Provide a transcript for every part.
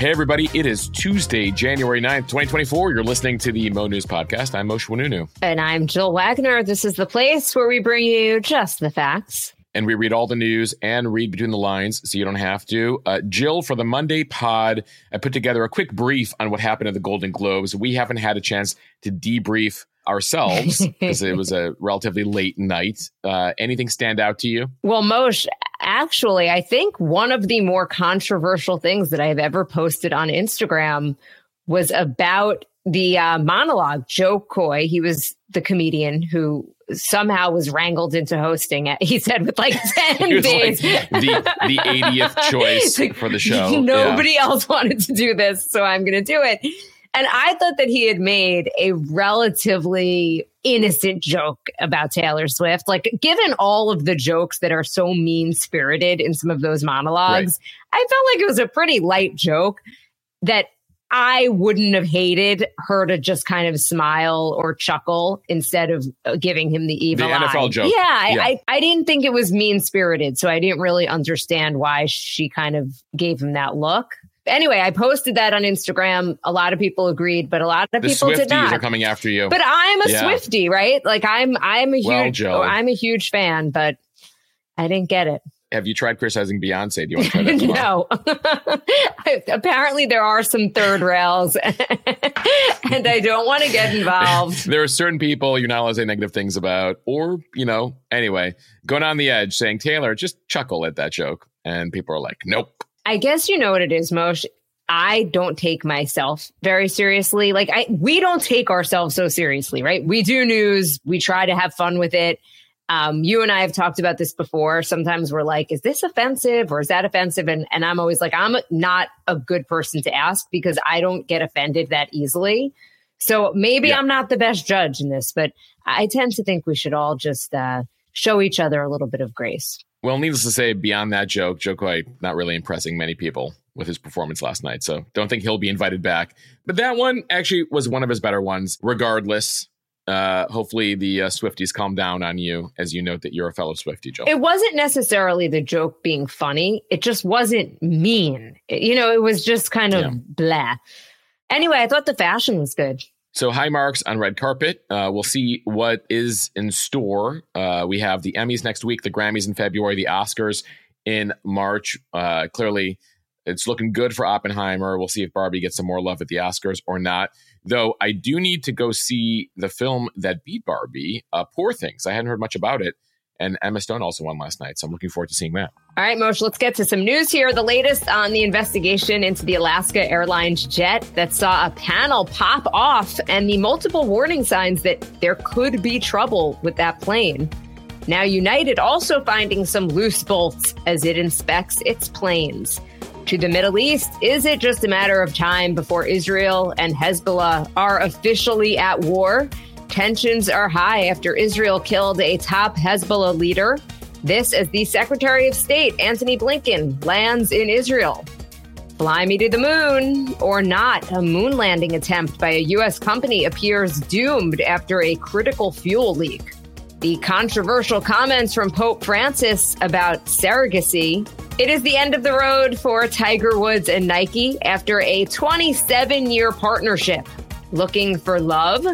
Hey, everybody. It is Tuesday, January 9th, 2024. You're listening to the Mo News Podcast. I'm Mosheh Oinounou. And I'm Jill Wagner. This is the place where we bring you just the facts. And we read all the news and read between the lines so you don't have to. Uh, Jill, for the Monday pod, I put together a quick brief on what happened at the Golden Globes. We haven't had a chance to debrief ourselves because it was a relatively late night. Uh, anything stand out to you? Well, Moshe, actually, I think one of the more controversial things that I've ever posted on Instagram was about the uh, monologue. Jo Koy, he was the comedian who somehow was wrangled into hosting it. He said with like 10 days. Like the, the 80th choice for the show. Nobody yeah. else wanted to do this, so I'm going to do it. And I thought that he had made a relatively innocent joke about Taylor Swift. Like, given all of the jokes that are so mean spirited in some of those monologues, right. I felt like it was a pretty light joke that I wouldn't have hated her to just kind of smile or chuckle instead of uh, giving him the evil the eye. NFL joke. Yeah, yeah. I, I didn't think it was mean spirited, so I didn't really understand why she kind of gave him that look anyway, I posted that on Instagram. A lot of people agreed, but a lot of the people Swifties did not. are coming after you. But I'm a yeah. Swifty, right? Like I'm I'm a well, huge Joe. Oh, I'm a huge fan, but I didn't get it. Have you tried criticizing Beyonce? Do you want to try that no. Apparently, there are some third rails, and I don't want to get involved. there are certain people you're not allowed to say negative things about, or you know, anyway, going on the edge, saying Taylor, just chuckle at that joke, and people are like, nope. I guess you know what it is, Moshe. I don't take myself very seriously. Like I we don't take ourselves so seriously, right? We do news, we try to have fun with it. Um, you and I have talked about this before. Sometimes we're like, is this offensive or is that offensive? And and I'm always like, I'm not a good person to ask because I don't get offended that easily. So maybe yeah. I'm not the best judge in this, but I tend to think we should all just uh, show each other a little bit of grace. Well, needless to say, beyond that joke, Jo Koy not really impressing many people with his performance last night. So don't think he'll be invited back. But that one actually was one of his better ones, regardless. Uh, hopefully the uh, Swifties calm down on you as you note that you're a fellow Swiftie, Joe. It wasn't necessarily the joke being funny. It just wasn't mean. It, you know, it was just kind of yeah. blah. Anyway, I thought the fashion was good. So high marks on red carpet. Uh, we'll see what is in store. Uh, we have the Emmys next week, the Grammys in February, the Oscars in March. Uh, clearly, it's looking good for Oppenheimer. We'll see if Barbie gets some more love at the Oscars or not. Though I do need to go see the film that beat Barbie, uh, Poor Things. I hadn't heard much about it. And Emma Stone also won last night. So I'm looking forward to seeing that. All right, Moshe, let's get to some news here. The latest on the investigation into the Alaska Airlines jet that saw a panel pop off and the multiple warning signs that there could be trouble with that plane. Now, United also finding some loose bolts as it inspects its planes. To the Middle East, is it just a matter of time before Israel and Hezbollah are officially at war? Tensions are high after Israel killed a top Hezbollah leader. This as the Secretary of State, Antony Blinken, lands in Israel. Fly me to the moon or not. A moon landing attempt by a U.S. company appears doomed after a critical fuel leak. The controversial comments from Pope Francis about surrogacy. It is the end of the road for Tiger Woods and Nike after a 27 year partnership. Looking for love?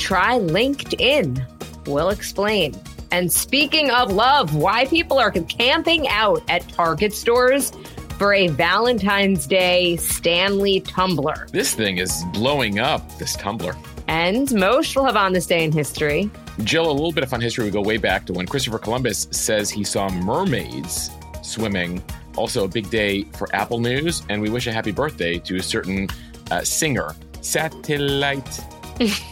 Try LinkedIn. We'll explain. And speaking of love, why people are camping out at Target stores for a Valentine's Day Stanley tumbler. This thing is blowing up, this tumbler. And Moshe will have on this day in history. Jill, a little bit of fun history. We go way back to when Christopher Columbus says he saw mermaids swimming. Also, a big day for Apple News. And we wish a happy birthday to a certain uh, singer, Satellite.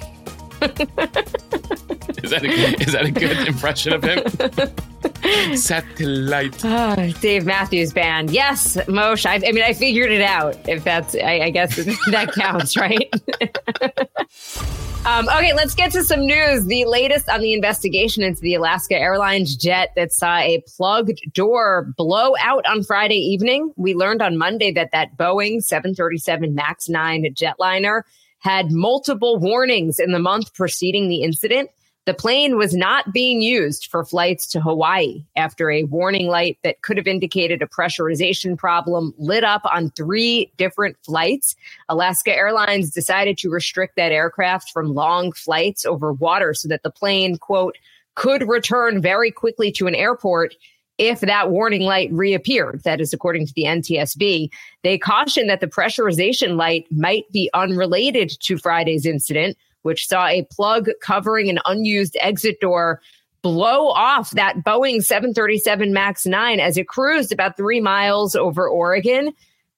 is that a, is that a good impression of him? Satellite. Oh, Dave Matthews Band. Yes, Moshe. I, I, mean, I figured it out. If that's, I, I guess that counts, right? um, okay, let's get to some news. The latest on the investigation into the Alaska Airlines jet that saw a plugged door blow out on Friday evening. We learned on Monday that that Boeing 737 MAX 9 jetliner had multiple warnings in the month preceding the incident. The plane was not being used for flights to Hawaii after a warning light that could have indicated a pressurization problem lit up on three different flights. Alaska Airlines decided to restrict that aircraft from long flights over water so that the plane, quote, could return very quickly to an airport if that warning light reappeared. That is according to the NTSB. They cautioned that the pressurization light might be unrelated to Friday's incident which saw a plug covering an unused exit door blow off that Boeing 737 MAX 9 as it cruised about three miles over Oregon.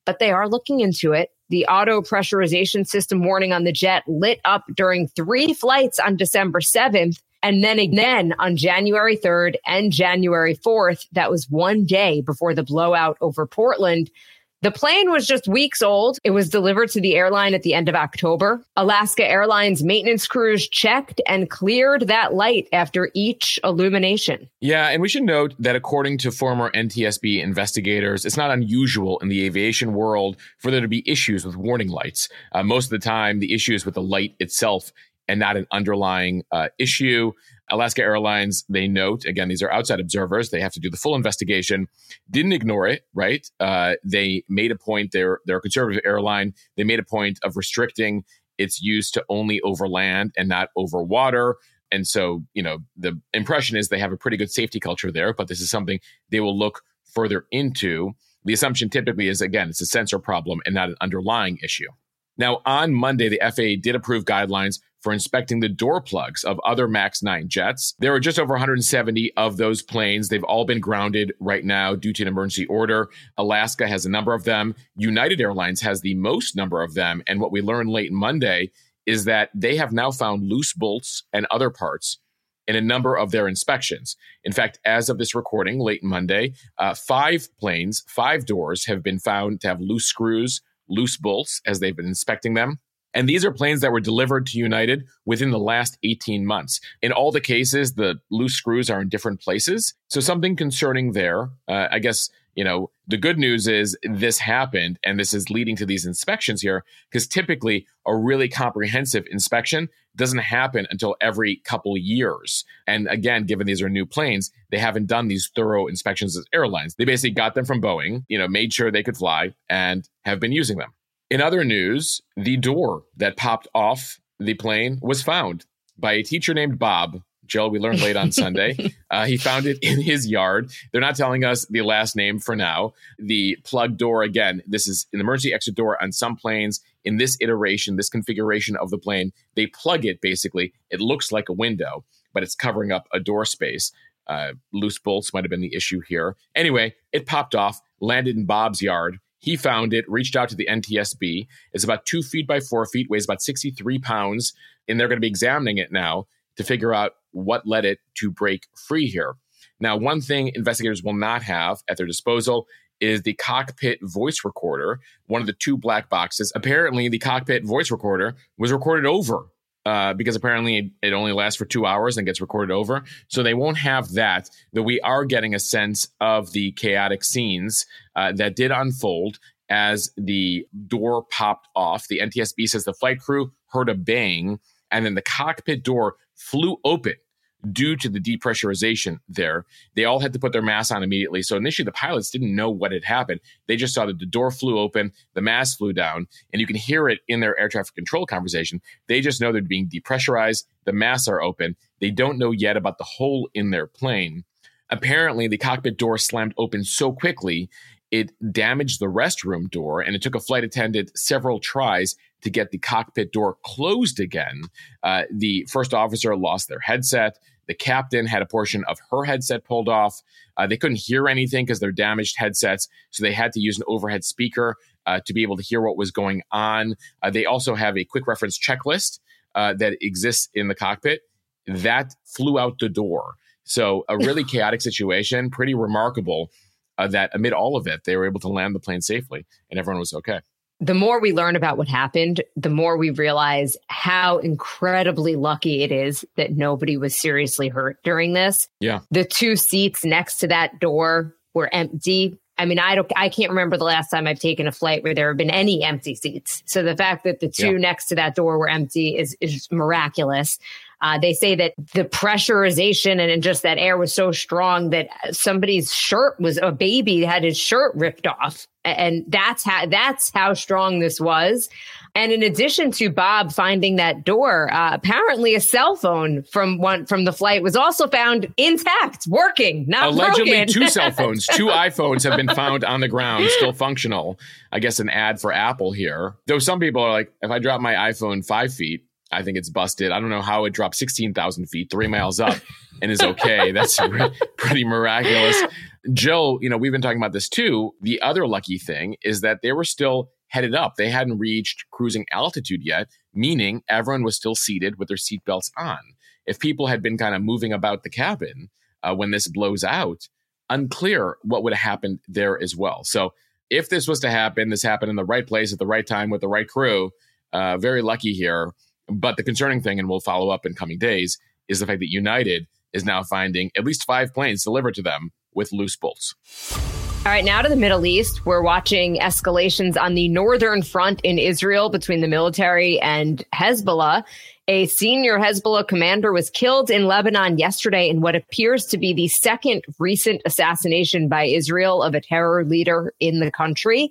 But they are looking into it. The auto pressurization system warning on the jet lit up during three flights on December 7th. And then again on January 3rd and January 4th. That was one day before the blowout over Portland. The plane was just weeks old. It was delivered to the airline at the end of October. Alaska Airlines maintenance crews checked and cleared that light after each illumination. Yeah, and we should note that according to former NTSB investigators, it's not unusual in the aviation world for there to be issues with warning lights. Uh, most of the time, the issue is with the light itself and not an underlying uh, issue. Alaska Airlines, they note, again, these are outside observers. They have to do the full investigation. Didn't ignore it, right? Uh, they made a point, they're, they're a conservative airline. They made a point of restricting its use to only over land and not over water. And so, you know, the impression is they have a pretty good safety culture there, but this is something they will look further into. The assumption typically is, again, it's a sensor problem and not an underlying issue. Now, on Monday, the FAA did approve guidelines for inspecting the door plugs of other MAX 9 jets. There are just over 170 of those planes. They've all been grounded right now due to an emergency order. Alaska has a number of them. United Airlines has the most number of them. And what we learned late Monday is that they have now found loose bolts and other parts in a number of their inspections. In fact, as of this recording, late Monday, uh, five planes, five doors have been found to have loose screws, loose bolts as they've been inspecting them. And these are planes that were delivered to United within the last 18 months. In all the cases, the loose screws are in different places. So something concerning there. Uh, I guess, you know, the good news is this happened and this is leading to these inspections here because typically a really comprehensive inspection doesn't happen until every couple years. And again, given these are new planes, they haven't done these thorough inspections as airlines. They basically got them from Boeing, you know, made sure they could fly and have been using them. In other news, the door that popped off the plane was found by a teacher named Bob. Jill, we learned late on Sunday. Uh, he found it in his yard. They're not telling us the last name for now. The plug door, again, this is an emergency exit door on some planes. In this iteration, this configuration of the plane, they plug it basically. It looks like a window, but it's covering up a door space. Uh, loose bolts might have been the issue here. Anyway, it popped off, landed in Bob's yard. He found it, reached out to the NTSB. It's about two feet by four feet, weighs about 63 pounds, and they're going to be examining it now to figure out what led it to break free here. Now, one thing investigators will not have at their disposal is the cockpit voice recorder, one of the two black boxes. Apparently, the cockpit voice recorder was recorded over uh, because apparently it only lasts for two hours and gets recorded over. So they won't have that. Though we are getting a sense of the chaotic scenes uh, that did unfold as the door popped off. The NTSB says the flight crew heard a bang, and then the cockpit door flew open due to the depressurization there. They all had to put their masks on immediately. So initially, the pilots didn't know what had happened. They just saw that the door flew open, the mask flew down, and you can hear it in their air traffic control conversation. They just know they're being depressurized, the masks are open. They don't know yet about the hole in their plane. Apparently, the cockpit door slammed open so quickly it damaged the restroom door, and it took a flight attendant several tries to get the cockpit door closed again. Uh, the first officer lost their headset. The captain had a portion of her headset pulled off. Uh, they couldn't hear anything because they're damaged headsets, so they had to use an overhead speaker uh, to be able to hear what was going on. Uh, they also have a quick reference checklist uh, that exists in the cockpit that flew out the door. So a really chaotic situation, pretty remarkable uh, that amid all of it, they were able to land the plane safely and everyone was okay the more we learn about what happened, the more we realize how incredibly lucky it is that nobody was seriously hurt during this. Yeah. The two seats next to that door were empty. I mean, I don't, I can't remember the last time I've taken a flight where there have been any empty seats. So the fact that the two yeah. next to that door were empty is, is miraculous. Uh, they say that the pressurization and just that air was so strong that somebody's shirt was a baby had his shirt ripped off, and that's how that's how strong this was. And in addition to Bob finding that door, uh, apparently a cell phone from one from the flight was also found intact, working, not allegedly broken. two cell phones, two iPhones have been found on the ground, still functional. I guess an ad for Apple here. Though some people are like, if I drop my iPhone five feet, I think it's busted. I don't know how it dropped sixteen thousand feet, three miles up, and is okay. That's pretty miraculous. Joe, you know, we've been talking about this too. The other lucky thing is that they were still headed up. They hadn't reached cruising altitude yet, meaning everyone was still seated with their seatbelts on. If people had been kind of moving about the cabin uh, when this blows out, unclear what would have happened there as well. So if this was to happen, this happened in the right place at the right time with the right crew. Uh, very lucky here. But the concerning thing, and we'll follow up in coming days, is the fact that United is now finding at least five planes delivered to them with loose bolts. All right, now to the Middle East. We're watching escalations on the northern front in Israel between the military and Hezbollah. A senior Hezbollah commander was killed in Lebanon yesterday in what appears to be the second recent assassination by Israel of a terror leader in the country.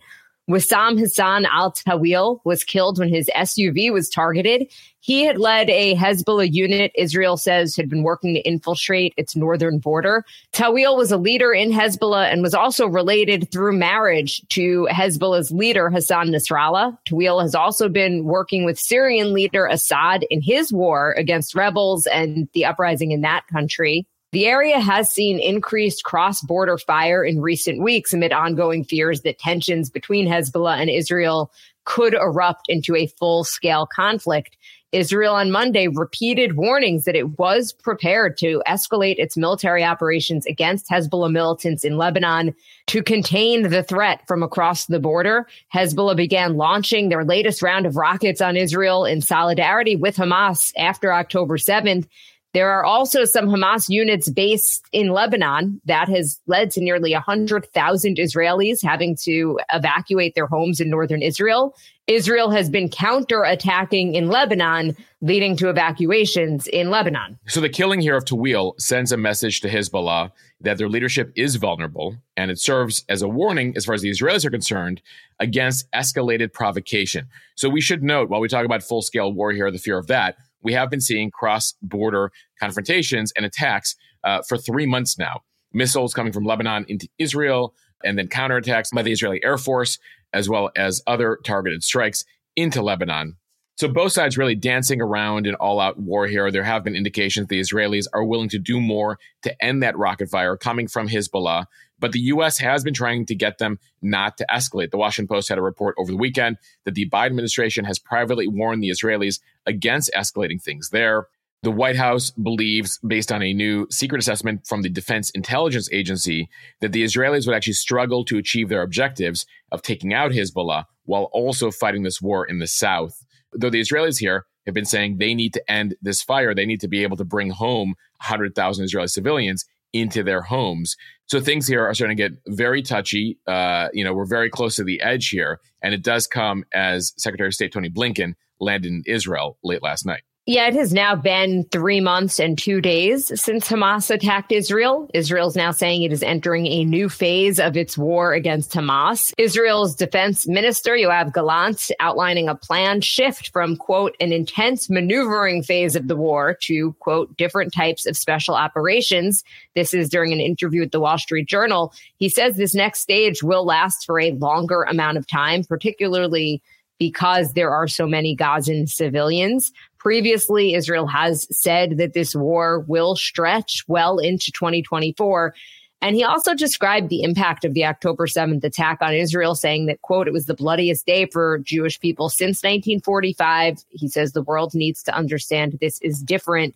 Wissam Hassan al Tawil was killed when his SUV was targeted. He had led a Hezbollah unit Israel says had been working to infiltrate its northern border. Tawil was a leader in Hezbollah and was also related through marriage to Hezbollah's leader, Hassan Nasrallah. Tawil has also been working with Syrian leader Assad in his war against rebels and the uprising in that country. The area has seen increased cross border fire in recent weeks amid ongoing fears that tensions between Hezbollah and Israel could erupt into a full scale conflict. Israel on Monday repeated warnings that it was prepared to escalate its military operations against Hezbollah militants in Lebanon to contain the threat from across the border. Hezbollah began launching their latest round of rockets on Israel in solidarity with Hamas after October 7th. There are also some Hamas units based in Lebanon that has led to nearly 100,000 Israelis having to evacuate their homes in northern Israel. Israel has been counterattacking in Lebanon, leading to evacuations in Lebanon. So the killing here of Tawil sends a message to Hezbollah that their leadership is vulnerable, and it serves as a warning, as far as the Israelis are concerned, against escalated provocation. So we should note, while we talk about full scale war here, the fear of that, we have been seeing cross border confrontations and attacks uh, for three months now. Missiles coming from Lebanon into Israel, and then counterattacks by the Israeli Air Force, as well as other targeted strikes into Lebanon. So both sides really dancing around an all out war here. There have been indications the Israelis are willing to do more to end that rocket fire coming from Hezbollah. But the U.S. has been trying to get them not to escalate. The Washington Post had a report over the weekend that the Biden administration has privately warned the Israelis against escalating things there. The White House believes, based on a new secret assessment from the Defense Intelligence Agency, that the Israelis would actually struggle to achieve their objectives of taking out Hezbollah while also fighting this war in the South. Though the Israelis here have been saying they need to end this fire, they need to be able to bring home 100,000 Israeli civilians into their homes. So things here are starting to get very touchy. Uh, you know, we're very close to the edge here. And it does come as Secretary of State Tony Blinken landed in Israel late last night. Yeah, it has now been three months and two days since Hamas attacked Israel. Israel's now saying it is entering a new phase of its war against Hamas. Israel's defense minister, Yoav Gallant, outlining a planned shift from, quote, an intense maneuvering phase of the war to, quote, different types of special operations. This is during an interview with the Wall Street Journal. He says this next stage will last for a longer amount of time, particularly because there are so many Gazan civilians. Previously, Israel has said that this war will stretch well into 2024. And he also described the impact of the October 7th attack on Israel, saying that, quote, it was the bloodiest day for Jewish people since 1945. He says the world needs to understand this is different.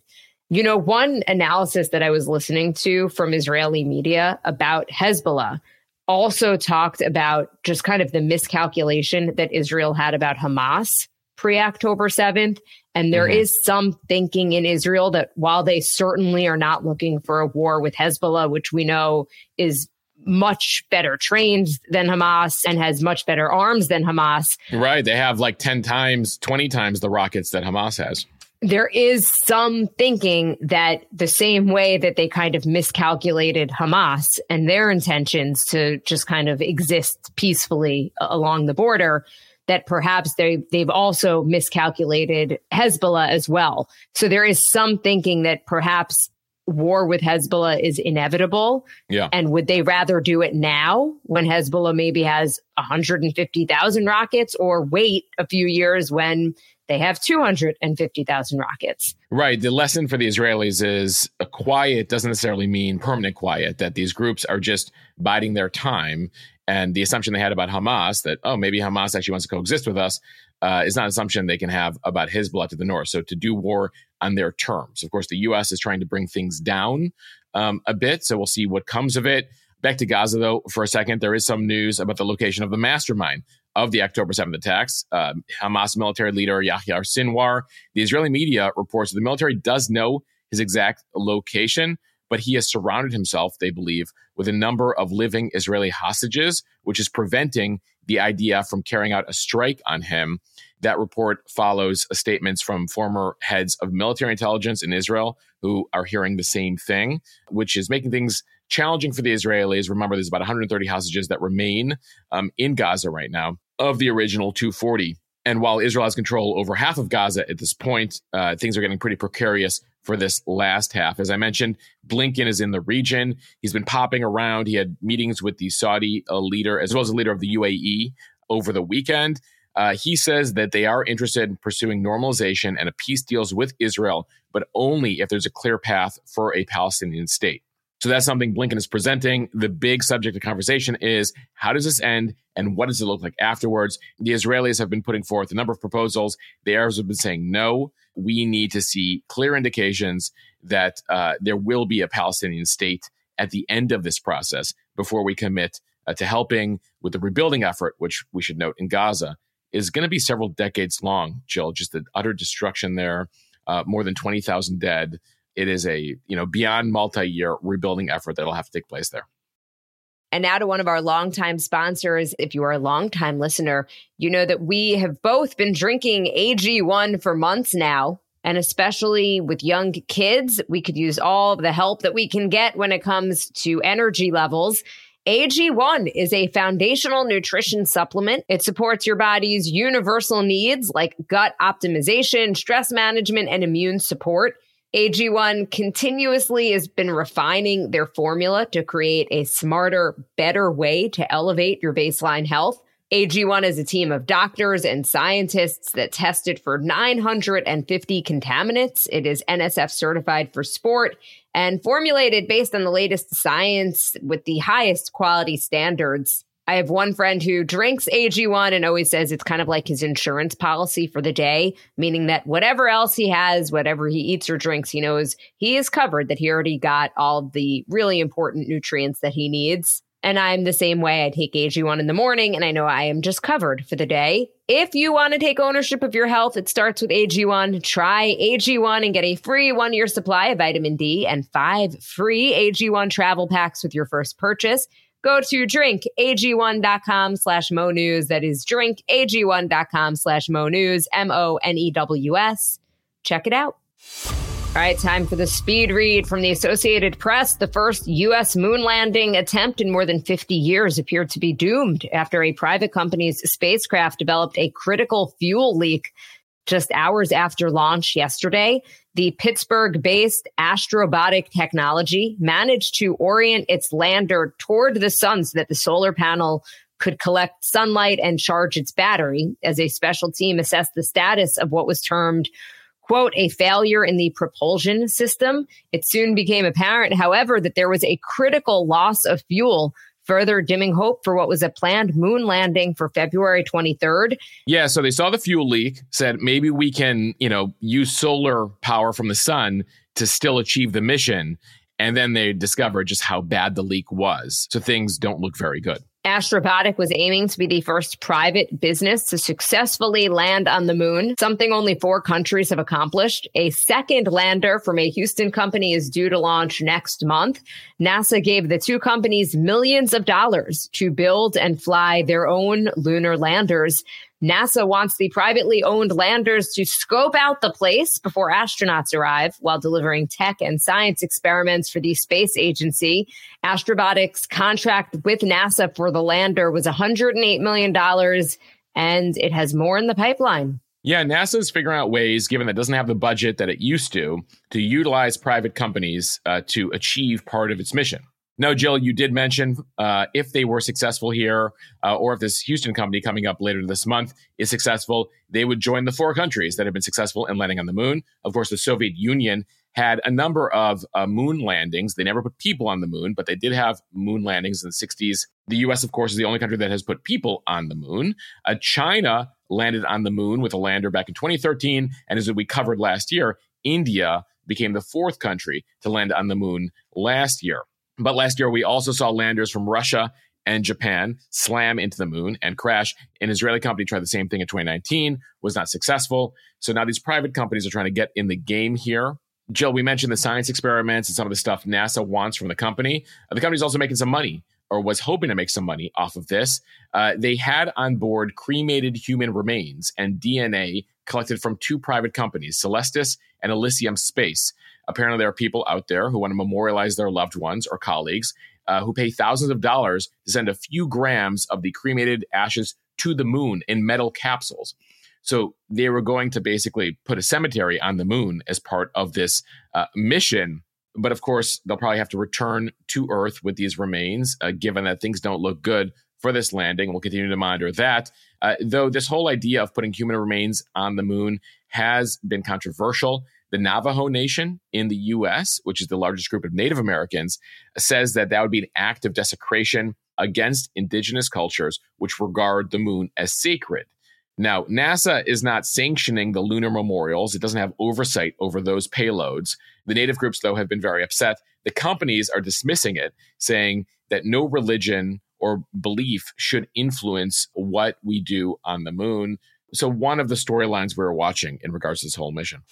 You know, one analysis that I was listening to from Israeli media about Hezbollah also talked about just kind of the miscalculation that Israel had about Hamas pre October 7th. And there mm-hmm. is some thinking in Israel that while they certainly are not looking for a war with Hezbollah, which we know is much better trained than Hamas and has much better arms than Hamas. Right. They have like 10 times, 20 times the rockets that Hamas has. there is some thinking that the same way that they kind of miscalculated Hamas and their intentions to just kind of exist peacefully along the border, that perhaps they they've also miscalculated Hezbollah as well. So there is some thinking that perhaps war with Hezbollah is inevitable. Yeah. And would they rather do it now when Hezbollah maybe has 150,000 rockets or wait a few years when they have 250,000 rockets? Right. The lesson for the Israelis is a quiet doesn't necessarily mean permanent quiet, that these groups are just biding their time. And the assumption they had about Hamas that, oh, maybe Hamas actually wants to coexist with us uh, is not an assumption they can have about Hezbollah to the north. So to do war on their terms. Of course, the U.S. is trying to bring things down um, a bit. So we'll see what comes of it. Back to Gaza, though, for a second, there is some news about the location of the mastermind of the October 7th attacks. Uh, Hamas military leader Yahya Sinwar. The Israeli media reports that the military does know his exact location, but he has surrounded himself, they believe, with a number of living Israeli hostages, which is preventing the IDF from carrying out a strike on him. That report follows statements from former heads of military intelligence in Israel who are hearing the same thing, which is making things challenging for the Israelis. Remember, there's about 130 hostages that remain um, in Gaza right now of the original 240. And while Israel has control over half of Gaza at this point, uh, things are getting pretty precarious for this last half. As I mentioned, Blinken is in the region. He's been popping around. He had meetings with the Saudi uh, leader as well as the leader of the UAE over the weekend. Uh, he says that they are interested in pursuing normalization and a peace deals with Israel, but only if there's a clear path for a Palestinian state. So that's something Blinken is presenting. The big subject of conversation is how does this end and what does it look like afterwards? The Israelis have been putting forth a number of proposals. The Arabs have been saying no. We need to see clear indications that uh, there will be a Palestinian state at the end of this process before we commit uh, to helping with the rebuilding effort, which we should note in Gaza is going to be several decades long, Jill. Just the utter destruction there, uh, more than 20,000 dead. It is a, you know, beyond multi-year rebuilding effort that'll have to take place there. And now to one of our longtime sponsors. If you are a longtime listener, you know that we have both been drinking AG1 for months now. And especially with young kids, we could use all the help that we can get when it comes to energy levels. AG1 is a foundational nutrition supplement. It supports your body's universal needs like gut optimization, stress management, and immune support. AG1 continuously has been refining their formula to create a smarter, better way to elevate your baseline health. AG1 is a team of doctors and scientists that tested for 950 contaminants. It is NSF certified for sport and formulated based on the latest science with the highest quality standards. I have one friend who drinks AG1 and always says it's kind of like his insurance policy for the day, meaning that whatever else he has, whatever he eats or drinks, he knows he is covered, that he already got all the really important nutrients that he needs. And I'm the same way. I take AG1 in the morning and I know I am just covered for the day. If you want to take ownership of your health, it starts with AG1. Try AG1 and get a free one year supply of vitamin D and five free AG1 travel packs with your first purchase. Go to drinkag1.com slash mo news. That is drinkag1.com slash mo news, M O N E W S. Check it out. All right, time for the speed read from the Associated Press. The first U.S. moon landing attempt in more than 50 years appeared to be doomed after a private company's spacecraft developed a critical fuel leak just hours after launch yesterday. The Pittsburgh based Astrobotic technology managed to orient its lander toward the sun so that the solar panel could collect sunlight and charge its battery as a special team assessed the status of what was termed quote, a failure in the propulsion system. It soon became apparent, however, that there was a critical loss of fuel further dimming hope for what was a planned moon landing for February 23rd. Yeah, so they saw the fuel leak, said maybe we can, you know, use solar power from the sun to still achieve the mission. And then they discovered just how bad the leak was. So things don't look very good. Astrobotic was aiming to be the first private business to successfully land on the moon, something only four countries have accomplished. A second lander from a Houston company is due to launch next month. NASA gave the two companies millions of dollars to build and fly their own lunar landers. NASA wants the privately owned landers to scope out the place before astronauts arrive while delivering tech and science experiments for the space agency. Astrobotic's contract with NASA for the lander was $108 million, and it has more in the pipeline. Yeah, NASA is figuring out ways, given that it doesn't have the budget that it used to, to utilize private companies uh, to achieve part of its mission. No, Jill, you did mention uh, if they were successful here, uh, or if this Houston company coming up later this month is successful, they would join the four countries that have been successful in landing on the moon. Of course, the Soviet Union had a number of uh, moon landings. They never put people on the moon, but they did have moon landings in the 60s. The US, of course, is the only country that has put people on the moon. Uh, China landed on the moon with a lander back in 2013. And as we covered last year, India became the fourth country to land on the moon last year. But last year, we also saw landers from Russia and Japan slam into the moon and crash. An Israeli company tried the same thing in 2019, was not successful. So now these private companies are trying to get in the game here. Jill, we mentioned the science experiments and some of the stuff NASA wants from the company. The company's also making some money or was hoping to make some money off of this. Uh, they had on board cremated human remains and DNA collected from two private companies, Celestis and Elysium Space. Apparently, there are people out there who want to memorialize their loved ones or colleagues uh, who pay thousands of dollars to send a few grams of the cremated ashes to the moon in metal capsules. So they were going to basically put a cemetery on the moon as part of this uh, mission. But of course, they'll probably have to return to Earth with these remains, uh, given that things don't look good for this landing. We'll continue to monitor that. Uh, though this whole idea of putting human remains on the moon has been controversial. The Navajo Nation in the US, which is the largest group of Native Americans, says that that would be an act of desecration against indigenous cultures which regard the moon as sacred. Now, NASA is not sanctioning the lunar memorials. It doesn't have oversight over those payloads. The native groups, though, have been very upset. The companies are dismissing it, saying that no religion or belief should influence what we do on the moon. So, one of the storylines we are watching in regards to this whole mission.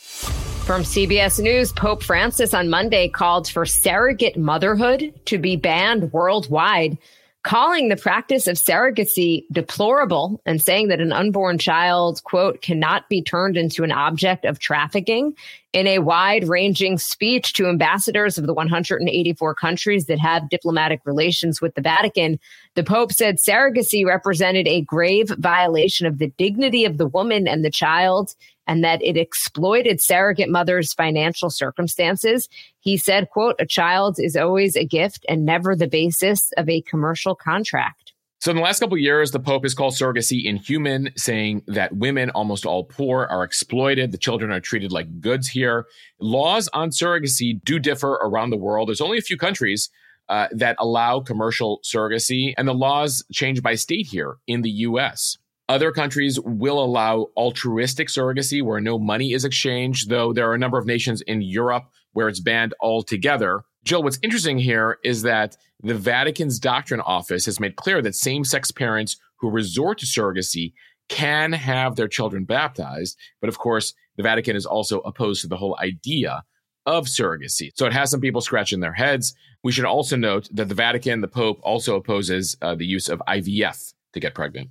From CBS News, Pope Francis on Monday called for surrogate motherhood to be banned worldwide calling the practice of surrogacy deplorable and saying that an unborn child, quote, cannot be turned into an object of trafficking in a wide ranging speech to ambassadors of the 184 countries that have diplomatic relations with the Vatican. The Pope said surrogacy represented a grave violation of the dignity of the woman and the child and that it exploited surrogate mothers' financial circumstances. He said, quote, a child is always a gift and never the basis of a commercial contract. So, in the last couple years, the Pope has called surrogacy inhuman, saying that women, almost all poor, are exploited. The children are treated like goods here. Laws on surrogacy do differ around the world. There's only a few countries uh, that allow commercial surrogacy, and the laws change by state here in the US. Other countries will allow altruistic surrogacy where no money is exchanged, though there are a number of nations in Europe where it's banned altogether. Jill, what's interesting here is that the Vatican's doctrine office has made clear that same sex parents who resort to surrogacy can have their children baptized. But of course, the Vatican is also opposed to the whole idea of surrogacy. So it has some people scratching their heads. We should also note that the Vatican, the Pope, also opposes uh, the use of IVF to get pregnant.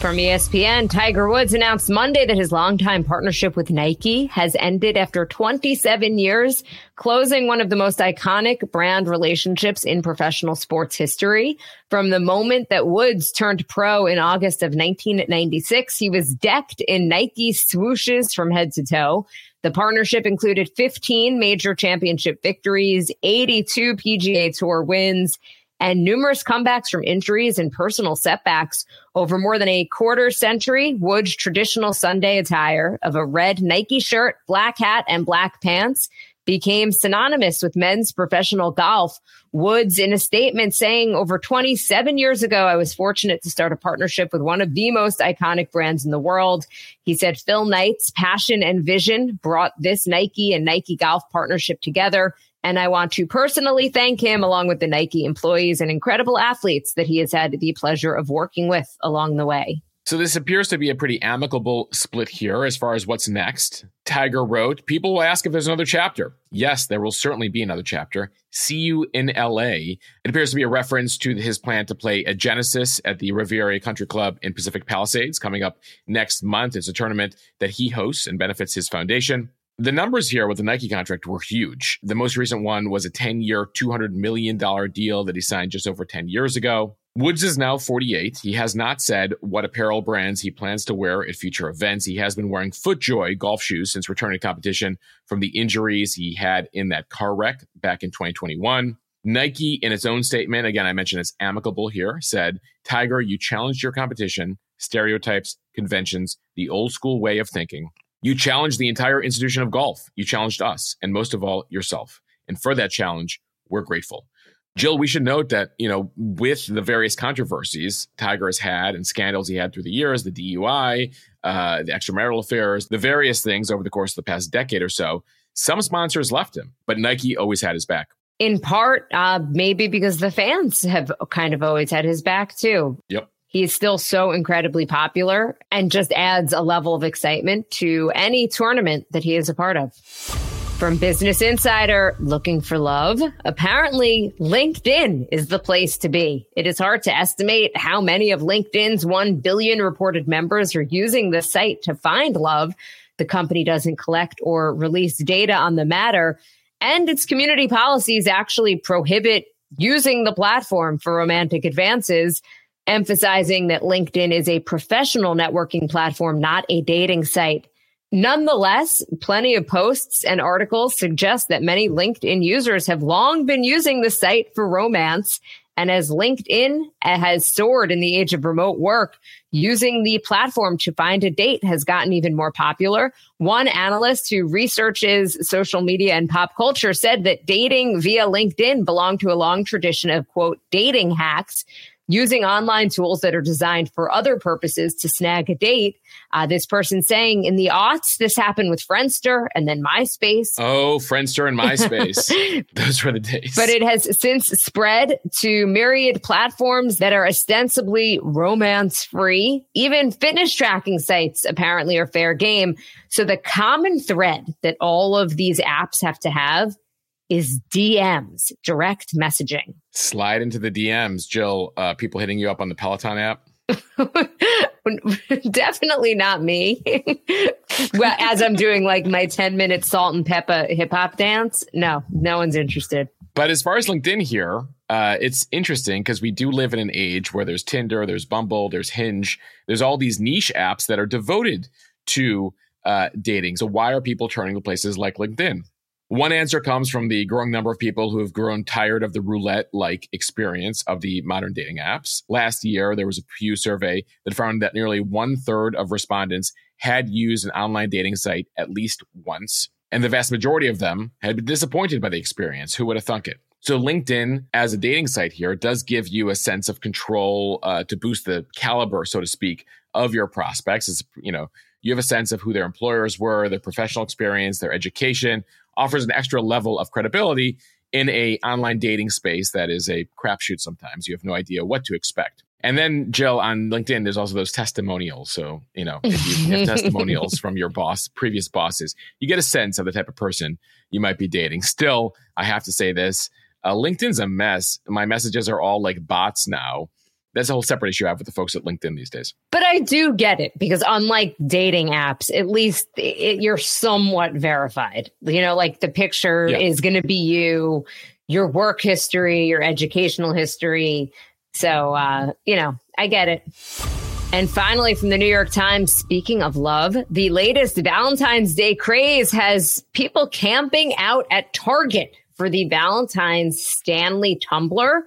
From ESPN, Tiger Woods announced Monday that his longtime partnership with Nike has ended after 27 years, closing one of the most iconic brand relationships in professional sports history. From the moment that Woods turned pro in August of 1996, he was decked in Nike swooshes from head to toe. The partnership included 15 major championship victories, 82 PGA Tour wins, and numerous comebacks from injuries and personal setbacks. Over more than a quarter century, Wood's traditional Sunday attire of a red Nike shirt, black hat, and black pants became synonymous with men's professional golf. Woods, in a statement saying, over 27 years ago, I was fortunate to start a partnership with one of the most iconic brands in the world. He said Phil Knight's passion and vision brought this Nike and Nike golf partnership together. And I want to personally thank him, along with the Nike employees and incredible athletes that he has had the pleasure of working with along the way. So this appears to be a pretty amicable split here as far as what's next. Tiger wrote, People will ask if there's another chapter. Yes, there will certainly be another chapter. See you in LA. It appears to be a reference to his plan to play at Genesis at the Riviera Country Club in Pacific Palisades coming up next month. It's a tournament that he hosts and benefits his foundation. The numbers here with the Nike contract were huge. The most recent one was a 10 year, $200 million deal that he signed just over 10 years ago. Woods is now 48. He has not said what apparel brands he plans to wear at future events. He has been wearing FootJoy golf shoes since returning to competition from the injuries he had in that car wreck back in 2021. Nike, in its own statement, again, I mentioned it's amicable here, said, Tiger, you challenged your competition, stereotypes, conventions, the old school way of thinking. You challenged the entire institution of golf. You challenged us, and most of all, yourself. And for that challenge, we're grateful. Jill, we should note that, you know, with the various controversies Tiger has had and scandals he had through the years, the DUI, uh, the extramarital affairs, the various things over the course of the past decade or so, some sponsors left him, but Nike always had his back. In part, uh, maybe because the fans have kind of always had his back too. Yep. He's still so incredibly popular and just adds a level of excitement to any tournament that he is a part of. From Business Insider, looking for love? Apparently, LinkedIn is the place to be. It is hard to estimate how many of LinkedIn's 1 billion reported members are using the site to find love. The company doesn't collect or release data on the matter, and its community policies actually prohibit using the platform for romantic advances emphasizing that LinkedIn is a professional networking platform, not a dating site. Nonetheless, plenty of posts and articles suggest that many LinkedIn users have long been using the site for romance. And as LinkedIn has soared in the age of remote work, using the platform to find a date has gotten even more popular. One analyst who researches social media and pop culture said that dating via LinkedIn belonged to a long tradition of quote, dating hacks using online tools that are designed for other purposes to snag a date. Uh, this person saying in the aughts, this happened with Friendster and then MySpace. Oh, Friendster and MySpace. Those were the days. But it has since spread to myriad platforms that are ostensibly romance free. Even fitness tracking sites apparently are fair game. So the common thread that all of these apps have to have is DMs, direct messaging. Slide into the DMs, Jill. Uh, people hitting you up on the Peloton app. Definitely not me. well, as I'm doing like my 10 minute Salt-N-Pepa hip hop dance, no, no one's interested. But as far as LinkedIn here, uh, it's interesting because we do live in an age where there's Tinder, there's Bumble, there's Hinge, there's all these niche apps that are devoted to uh, dating. So why are people turning to places like LinkedIn? One answer comes from the growing number of people who have grown tired of the roulette like experience of the modern dating apps. Last year, there was a Pew survey that found that nearly one third of respondents had used an online dating site at least once. And the vast majority of them had been disappointed by the experience. Who would have thunk it? So LinkedIn as a dating site here does give you a sense of control uh, to boost the caliber, so to speak, of your prospects. It's, you know, you have a sense of who their employers were, their professional experience, their education, offers an extra level of credibility in a online dating space that is a crapshoot sometimes. You have no idea what to expect. And then, Jill, on LinkedIn, there's also those testimonials. So, you know, if you have testimonials from your boss, previous bosses, you get a sense of the type of person you might be dating. Still, I have to say this uh, LinkedIn's a mess. My messages are all like bots now that's a whole separate issue I have with the folks at LinkedIn these days. But I do get it because unlike dating apps, at least it, you're somewhat verified. You know, like the picture yeah. is going to be you, your work history, your educational history. So, uh, you know, I get it. And finally, from the New York Times, speaking of love, the latest Valentine's Day craze has people camping out at Target for the Valentine's Stanley tumbler.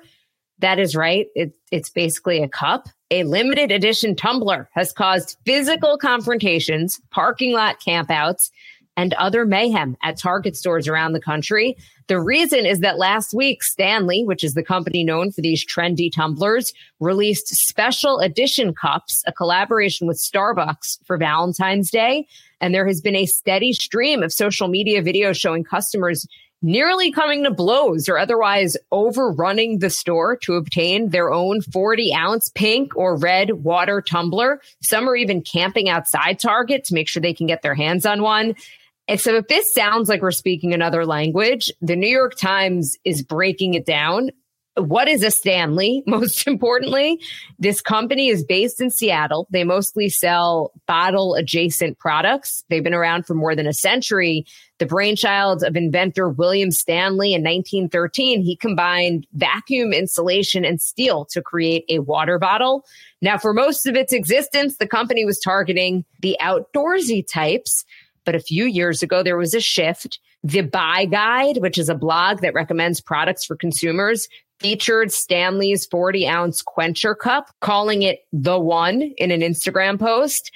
That is right. It, it's basically a cup. A limited edition tumbler has caused physical confrontations, parking lot campouts, and other mayhem at Target stores around the country. The reason is that last week, Stanley, which is the company known for these trendy tumblers, released special edition cups, a collaboration with Starbucks for Valentine's Day. And there has been a steady stream of social media videos showing customers nearly coming to blows or otherwise overrunning the store to obtain their own 40 ounce pink or red water tumbler. Some are even camping outside Target to make sure they can get their hands on one. And so if this sounds like we're speaking another language, the New York Times is breaking it down what is a Stanley? Most importantly, this company is based in Seattle. They mostly sell bottle adjacent products. They've been around for more than a century. The brainchild of inventor William Stanley in 1913, he combined vacuum insulation and steel to create a water bottle. Now, for most of its existence, the company was targeting the outdoorsy types. But a few years ago, there was a shift. The Buy Guide, which is a blog that recommends products for consumers, featured Stanley's 40 ounce quencher cup, calling it the one in an Instagram post,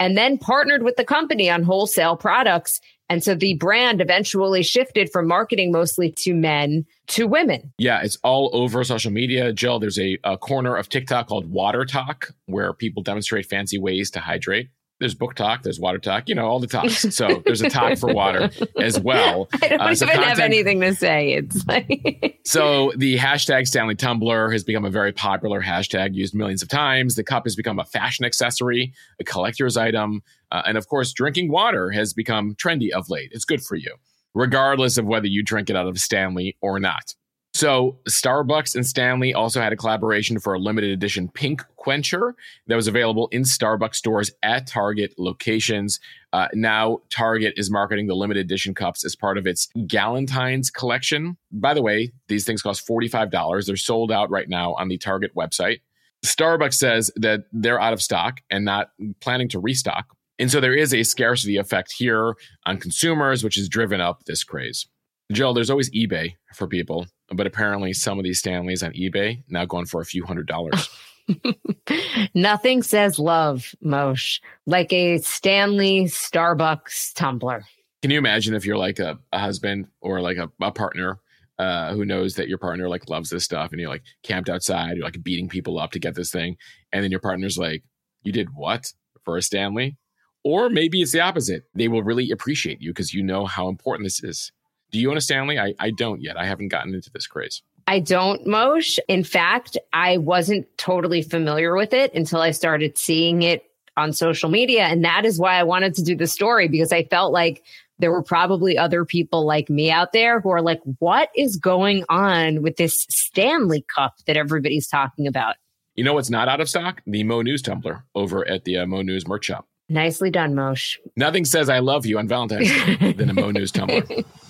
and then partnered with the company on wholesale products. And so the brand eventually shifted from marketing mostly to men to women. Yeah, it's all over social media. Jill, there's a, a corner of TikTok called WaterTok where people demonstrate fancy ways to hydrate there's BookTok, there's WaterTok, you know, all the talks. So there's a talk for water as well. I don't uh, so even content, have anything to say. It's like so the hashtag Stanley Tumbler has become a very popular hashtag used millions of times. The cup has become a fashion accessory, a collector's item, uh, and of course, drinking water has become trendy of late. It's good for you, regardless of whether you drink it out of Stanley or not. So, Starbucks and Stanley also had a collaboration for a limited edition pink quencher that was available in Starbucks stores at Target locations. Uh, now, Target is marketing the limited edition cups as part of its Galentine's collection. By the way, these things cost $45. They're sold out right now on the Target website. Starbucks says that they're out of stock and not planning to restock. And so there is a scarcity effect here on consumers, which has driven up this craze. Jill, there's always eBay for people, but apparently some of these Stanleys on eBay now going for a few hundred dollars. Nothing says love, Mosheh, like a Stanley Starbucks tumbler. Can you imagine if you're like a, a husband or like a, a partner uh, who knows that your partner like loves this stuff and you're like camped outside, you're like beating people up to get this thing, and then your partner's like, "You did what for a Stanley?" Or maybe it's the opposite. They will really appreciate you because you know how important this is. Do you own a Stanley? I, I don't yet. I haven't gotten into this craze. I don't, Mosheh. In fact, I wasn't totally familiar with it until I started seeing it on social media. And that is why I wanted to do the story because I felt like there were probably other people like me out there who are like, what is going on with this Stanley cup that everybody's talking about? You know what's not out of stock? The Mo News tumbler over at the uh, Mo News merch shop. Nicely done, Mosheh. Nothing says I love you on Valentine's Day than a Mo News tumbler.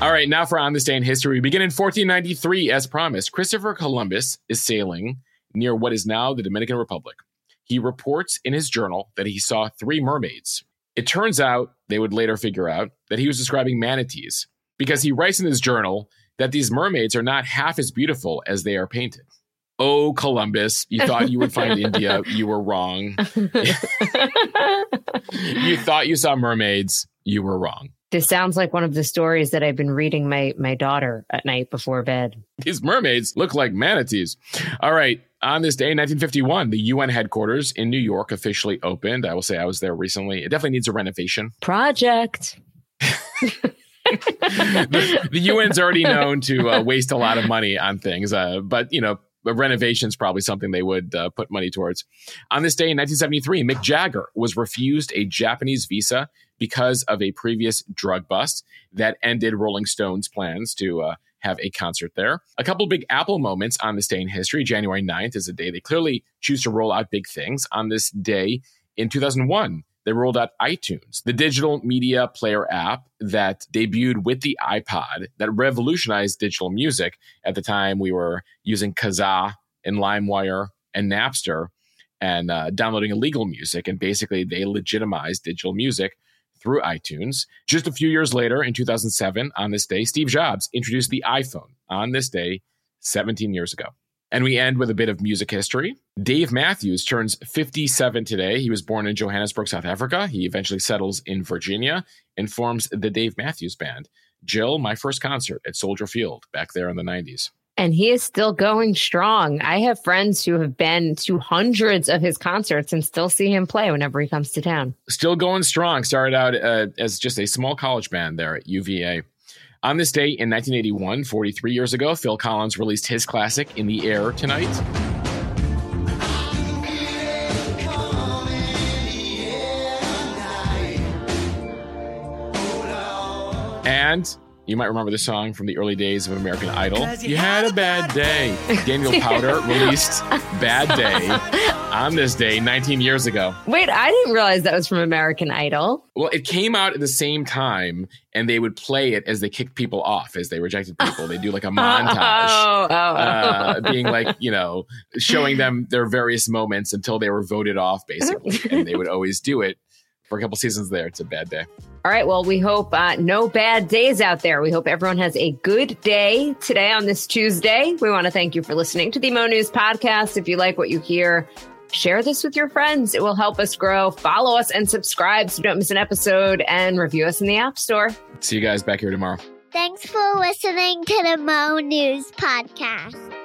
All right, now for On This Day in History. We begin in 1493. As promised, Christopher Columbus is sailing near what is now the Dominican Republic. He reports in his journal that he saw three mermaids. It turns out, they would later figure out, that he was describing manatees because he writes in his journal that these mermaids are not half as beautiful as they are painted. Oh, Columbus, you thought you would find India. You were wrong. you thought you saw mermaids you were wrong. This sounds like one of the stories that I've been reading my my daughter at night before bed. These mermaids look like manatees. All right. On this day, 1951, the UN headquarters in New York officially opened. I will say I was there recently. It definitely needs a renovation. Project. the, the, UN's already known to uh, waste a lot of money on things, uh, but you know, renovation is probably something they would uh, put money towards. On this day in 1973, Mick Jagger was refused a Japanese visa because of a previous drug bust that ended Rolling Stones' plans to uh, have a concert there. A couple big Apple moments on this day in history. January 9th is a day they clearly choose to roll out big things. On this day in 2001, they rolled out iTunes, the digital media player app that debuted with the iPod that revolutionized digital music. At the time, we were using Kazaa and LimeWire and Napster and uh, downloading illegal music. And basically, they legitimized digital music through iTunes. Just a few years later, in 2007, on this day, Steve Jobs introduced the iPhone on this day 17 years ago. And we end with a bit of music history. Dave Matthews turns 57 today. He was born in Johannesburg, South Africa. He eventually settles in Virginia and forms the Dave Matthews Band. Jill, my first concert at Soldier Field back there in the 90s. And he is still going strong. I have friends who have been to hundreds of his concerts and still see him play whenever he comes to town. Still going strong. Started out uh, as just a small college band there at UVA. On this day in 1981, 43 years ago, Phil Collins released his classic, In the Air Tonight. And you might remember the song from the early days of American Idol. You had a bad day. Daniel Powter released Bad Day on this day 19 years ago. Wait, I didn't realize that was from American Idol. Well, it came out at the same time, and they would play it as they kicked people off, as they rejected people. They do like a montage, Oh, oh. uh, being like, you know, showing them their various moments until they were voted off, basically. and they would always do it for a couple seasons there. It's a bad day. All right. Well, we hope uh, no bad days out there. We hope everyone has a good day today on this Tuesday. We want to thank you for listening to the Mo News podcast. If you like what you hear, share this with your friends. It will help us grow. Follow us and subscribe so you don't miss an episode and review us in the App Store. See you guys back here tomorrow. Thanks for listening to the Mo News Podcast.